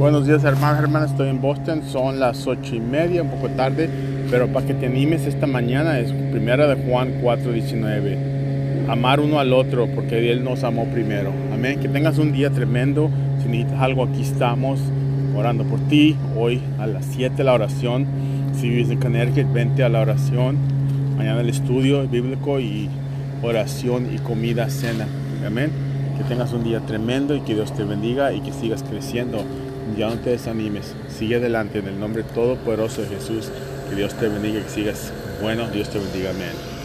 Buenos días hermanos, hermanas, estoy en Boston, son las ocho y media, un poco tarde, pero para que te animes esta mañana es primera de Juan 4:19. Amar uno al otro porque Él nos amó primero. Amén. Que tengas un día tremendo. Si necesitas algo, aquí estamos orando por ti. Hoy a las 7 la oración. Si vives en Connecticut, vente a la oración. Mañana el estudio bíblico y oración y comida, cena. Amén. Que tengas un día tremendo y que Dios te bendiga y que sigas creciendo. Ya no te desanimes. Sigue adelante en el nombre todopoderoso de Jesús. Que Dios te bendiga y que sigas bueno. Dios te bendiga. Amén.